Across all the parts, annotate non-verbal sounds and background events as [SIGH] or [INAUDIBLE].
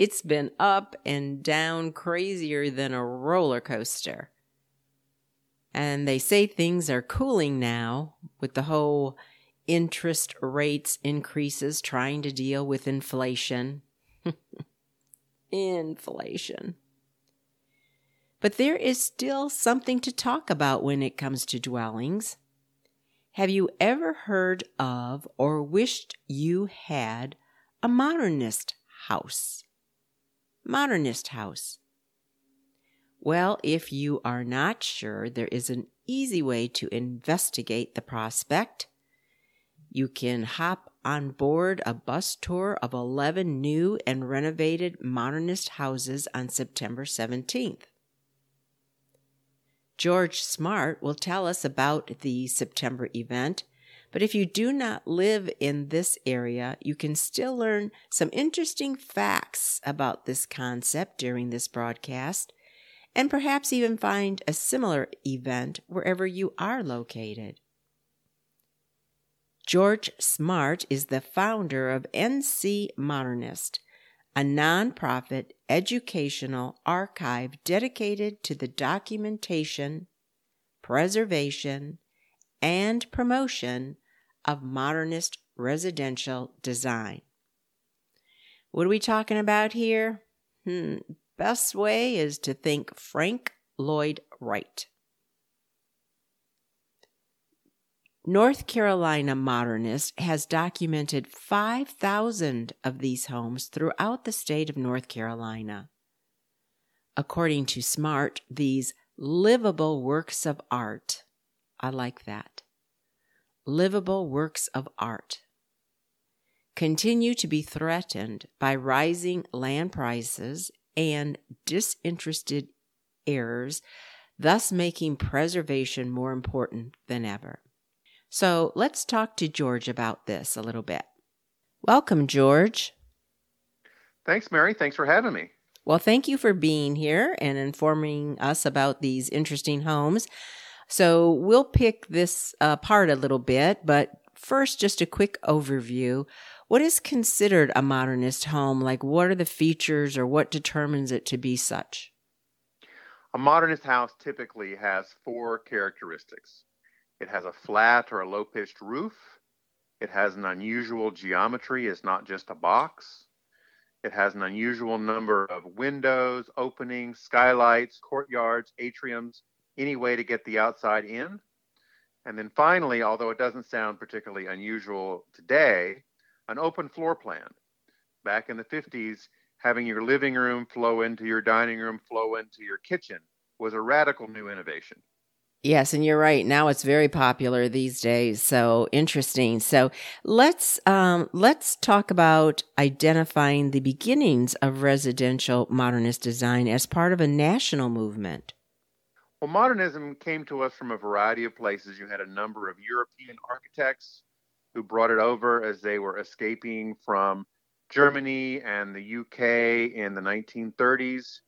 it's been up and down crazier than a roller coaster. And they say things are cooling now with the whole interest rates increases trying to deal with inflation. [LAUGHS] inflation. But there is still something to talk about when it comes to dwellings. Have you ever heard of or wished you had a modernist house? Modernist house. Well, if you are not sure, there is an easy way to investigate the prospect. You can hop on board a bus tour of 11 new and renovated modernist houses on September 17th. George Smart will tell us about the September event, but if you do not live in this area, you can still learn some interesting facts about this concept during this broadcast and perhaps even find a similar event wherever you are located. George Smart is the founder of NC Modernist, a nonprofit educational archive dedicated to the documentation, preservation, and promotion of modernist residential design. What are we talking about here? Hmm, best way is to think Frank Lloyd Wright. North Carolina Modernist has documented 5,000 of these homes throughout the state of North Carolina. According to SMART, these livable works of art, I like that, livable works of art, continue to be threatened by rising land prices and disinterested heirs, thus making preservation more important than ever. So let's talk to George about this a little bit. Welcome, George. Thanks, Mary. Thanks for having me. Well, thank you for being here and informing us about these interesting homes. So we'll pick this apart a little bit, but first, just a quick overview. What is considered a modernist home? Like, what are the features or what determines it to be such? A modernist house typically has four characteristics it has a flat or a low pitched roof, it has an unusual geometry, it's not just a box. It has an unusual number of windows, openings, skylights, courtyards, atriums, any way to get the outside in. And then finally, although it doesn't sound particularly unusual today, an open floor plan. Back in the 50s, having your living room flow into your dining room, flow into your kitchen was a radical new innovation. Yes, and you're right. Now it's very popular these days. So interesting. So let's um, let's talk about identifying the beginnings of residential modernist design as part of a national movement. Well, modernism came to us from a variety of places. You had a number of European architects who brought it over as they were escaping from Germany and the UK in the 1930s.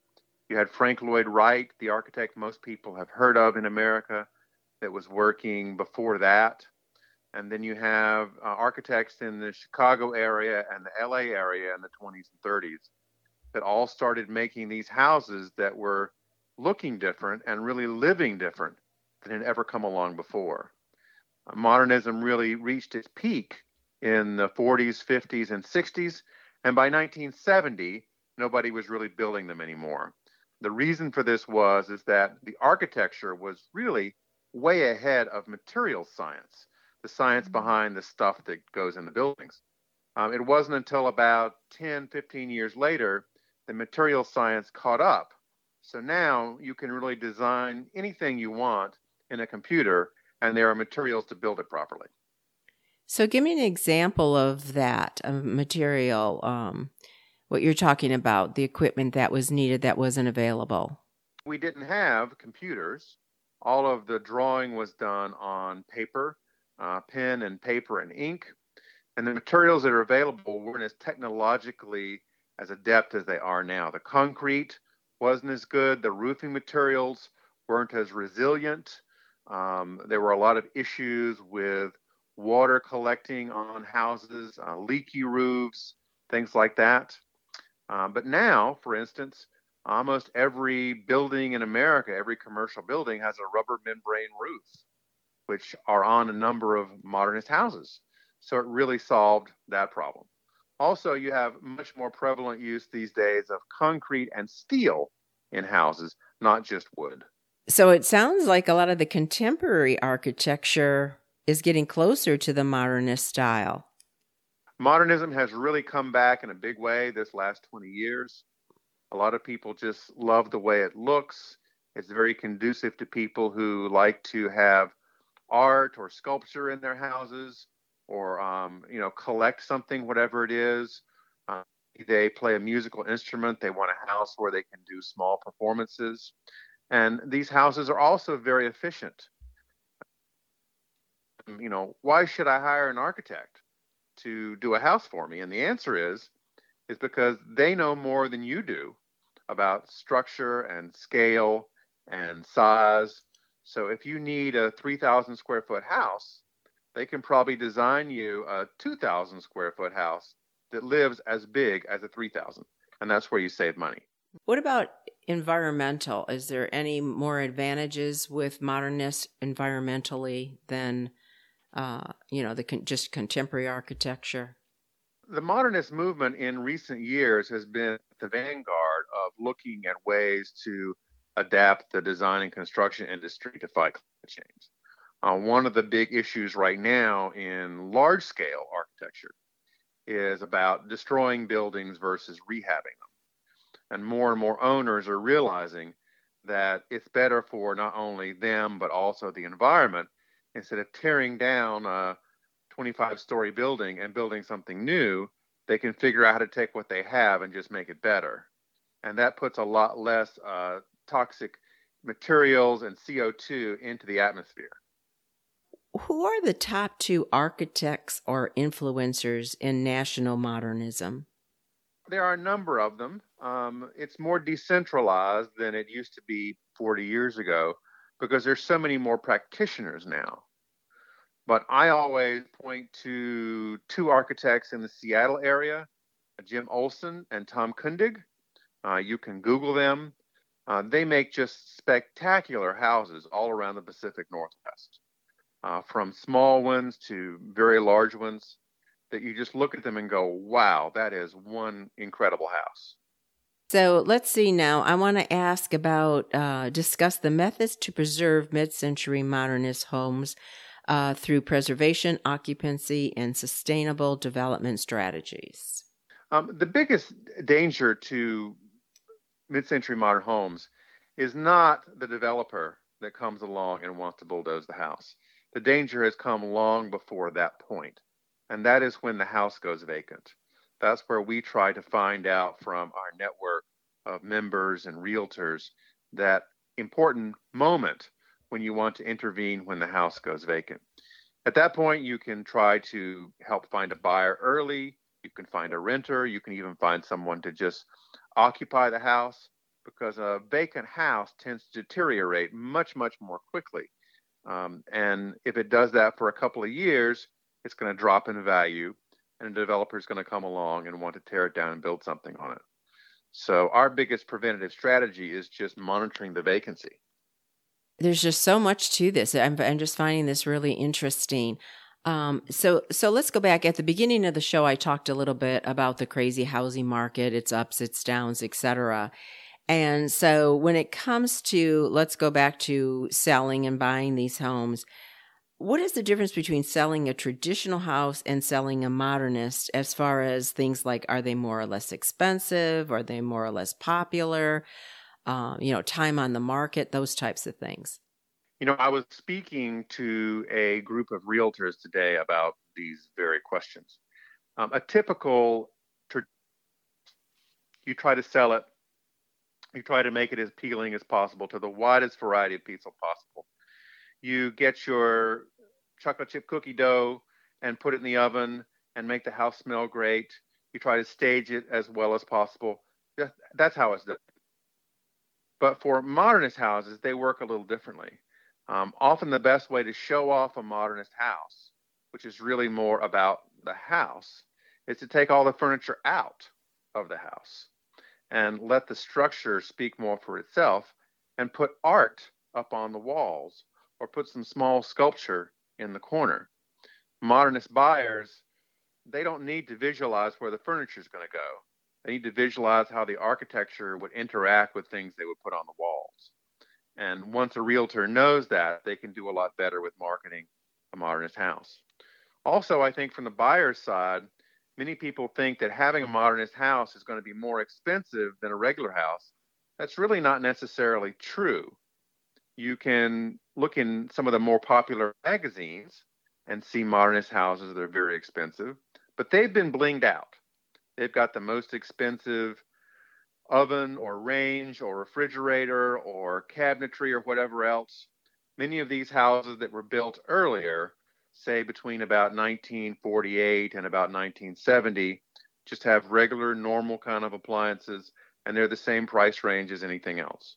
You had Frank Lloyd Wright, the architect most people have heard of in America, that was working before that. And then you have uh, architects in the Chicago area and the LA area in the 20s and 30s that all started making these houses that were looking different and really living different than had ever come along before modernism really reached its peak in the 40s, 50s, and 60s. And by 1970, nobody was really building them anymore. The reason for this was is that the architecture was really way ahead of material science, the science mm-hmm. behind the stuff that goes in the buildings. Um, it wasn't until about 10, 15 years later that material science caught up. So now you can really design anything you want in a computer and there are materials to build it properly. So, give me an example of that a material. Um, what you're talking about, the equipment that was needed that wasn't available. We didn't have computers. All of the drawing was done on paper, uh, pen and paper and ink. And the materials that are available weren't as technologically as adept as they are now. The concrete wasn't as good, the roofing materials weren't as resilient. Um, there were a lot of issues with water collecting on houses, uh, leaky roofs, things like that. Um, but now, for instance, almost every building in America, every commercial building has a rubber membrane roof, which are on a number of modernist houses. So it really solved that problem. Also, you have much more prevalent use these days of concrete and steel in houses, not just wood. So it sounds like a lot of the contemporary architecture is getting closer to the modernist style. Modernism has really come back in a big way this last 20 years. A lot of people just love the way it looks. It's very conducive to people who like to have art or sculpture in their houses or, um, you know, collect something, whatever it is. Uh, they play a musical instrument. They want a house where they can do small performances. And these houses are also very efficient. You know, why should I hire an architect to do a house for me? And the answer is, is because they know more than you do about structure and scale and size. So if you need a 3,000 square foot house, they can probably design you a 2,000 square foot house that lives as big as a 3,000. And that's where you save money. What about environmental? Is there any more advantages with modernist environmentally than, uh, you know, the con- just contemporary architecture? The modernist movement in recent years has been the vanguard of looking at ways to adapt the design and construction industry to fight climate change. Uh, one of the big issues right now in large scale architecture is about destroying buildings versus rehabbing them. And more and more owners are realizing that it's better for not only them but also the environment. Instead of tearing down a 25 story building and building something new they can figure out how to take what they have and just make it better. And that puts a lot less uh, toxic materials and co2 into the atmosphere who are the top two architects or influencers in national modernism there are a number of them. Um, it's more decentralized than it used to be 40 years ago because there's so many more practitioners now. But I always point to two architects in the Seattle area, Jim Olson and Tom Kundig. Uh, you can Google them. Uh, they make just spectacular houses all around the Pacific Northwest, uh, from small ones to very large ones that you just look at them and go, wow, that is one incredible house. So let's see now. I want to ask about, uh, discuss the methods to preserve mid century modernist homes uh, through preservation, occupancy, and sustainable development strategies. Um, the biggest danger to mid century modern homes is not the developer that comes along and wants to bulldoze the house. The danger has come long before that point and that is when the house goes vacant. That's where we try to find out from our network of members and realtors that important moment when you want to intervene when the house goes vacant. At that point, you can try to help find a buyer early. You can find a renter. You can even find someone to just occupy the house because a vacant house tends to deteriorate much, much more quickly. Um, and if it does that for a couple of years, it's going to drop in value and a developer is going to come along and want to tear it down and build something on it. So our biggest preventative strategy is just monitoring the vacancy. There's just so much to this. I'm, I'm just finding this really interesting. Um, so, so let's go back at the beginning of the show. I talked a little bit about the crazy housing market, its ups, its downs, etc. And so when it comes to, let's go back to selling and buying these homes what is the difference between selling a traditional house and selling a modernist as far as things like are they more or less expensive? Are they more or less popular? Um, you know time on the market those types of things. You know i was speaking to a group of realtors today about these very questions. Um, a typical you try to sell it. You try to make it as appealing as possible to the widest variety of people possible. You get your chocolate chip cookie dough and put it in the oven and make the house smell great. You try to stage it as well as possible. That's how it's done. But for modernist houses, they work a little differently. Um, often the best way to show off a modernist house, which is really more about the house, is to take all the furniture out of the house and let the structure speak more for itself and put art up on the walls or put some small sculpture in the corner. Modernist buyers, they don't need to visualize where the furniture is going to go. They need to visualize how the architecture would interact with things they would put on the walls. And once a realtor knows that, they can do a lot better with marketing a modernist house. Also, I think from the buyer's side, many people think that having a modernist house is going to be more expensive than a regular house. That's really not necessarily true. You can look in some of the more popular magazines and see modernist houses that are very expensive, but they've been blinged out. They've got the most expensive oven or range or refrigerator or cabinetry or whatever else. Many of these houses that were built earlier, say between about 1948 and about 1970, just have regular, normal kind of appliances, and they're the same price range as anything else.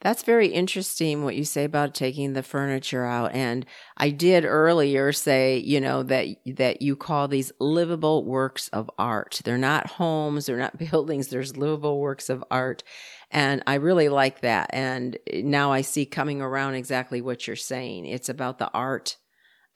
That's very interesting what you say about taking the furniture out. And I did earlier say, you know, that that you call these livable works of art. They're not homes, they're not [LAUGHS] buildings, there's livable works of art. And I really like that. And now I see coming around exactly what you're saying. It's about the art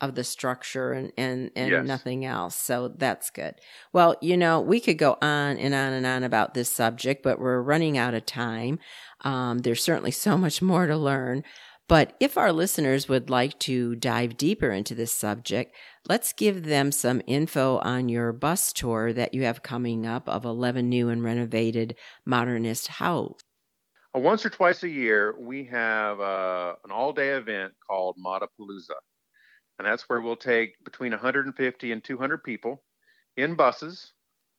of the structure and and, and yes. nothing else. So that's good. Well, you know, we could go on and on and on about this subject, but we're running out of time. Um, there's certainly so much more to learn. But if our listeners would like to dive deeper into this subject, let's give them some info on your bus tour that you have coming up of 11 new and renovated modernist houses. Uh, once or twice a year, we have uh, an all day event called Modapalooza. And that's where we'll take between 150 and 200 people in buses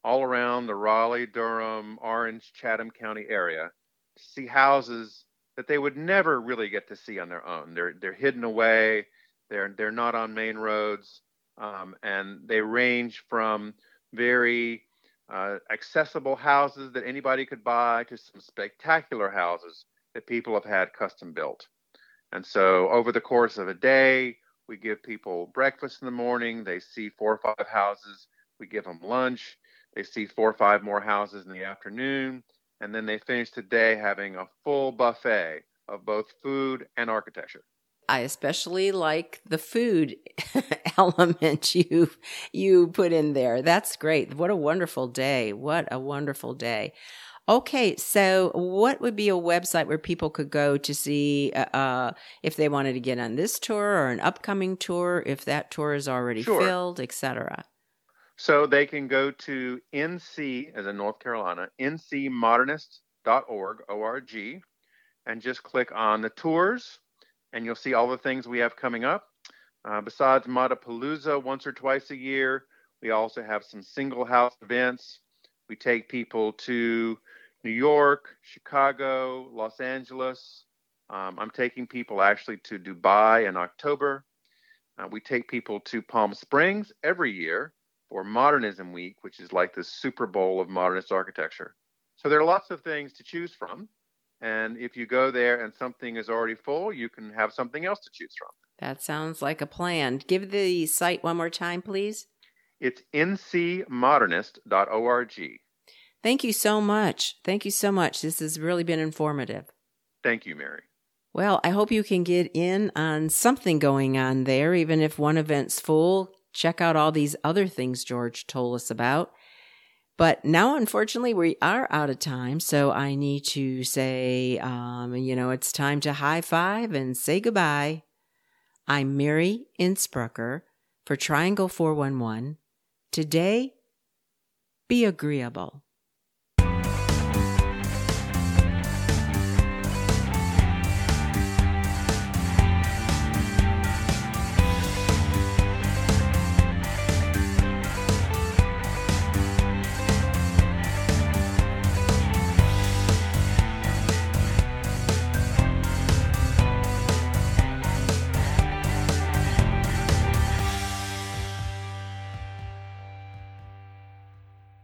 all around the Raleigh, Durham, Orange, Chatham County area to see houses that they would never really get to see on their own. They're they're hidden away. They're they're not on main roads, um, and they range from very uh, accessible houses that anybody could buy to some spectacular houses that people have had custom built. And so over the course of a day, we give people breakfast in the morning. They see four or five houses. We give them lunch. They see four or five more houses in the afternoon and then they finish the day having a full buffet of both food and architecture. I especially like the food [LAUGHS] element you you put in there. That's great. What a wonderful day. What a wonderful day. Okay, so what would be a website where people could go to see uh, uh if they wanted to get on this tour or an upcoming tour, if that tour is already sure. filled, etc. So they can go to NC, as in North Carolina, ncmodernist.org, O-R-G, and just click on the tours, and you'll see all the things we have coming up. Uh, besides Modapalooza once or twice a year, we also have some single house events. We take people to New York, Chicago, Los Angeles. Um, I'm taking people actually to Dubai in October. Uh, we take people to Palm Springs every year for Modernism Week, which is like the Super Bowl of modernist architecture. So there are lots of things to choose from. And if you go there and something is already full, you can have something else to choose from. That sounds like a plan. Give the site one more time, please. It's ncmodernist.org. Thank you so much. Thank you so much. This has really been informative. Thank you, Mary. Well, I hope you can get in on something going on there, even if one event's full check out all these other things George told us about. But now, unfortunately, we are out of time. So I need to say, um, you know, it's time to high five and say goodbye. I'm Mary Innsbrucker for Triangle 411. Today, be agreeable.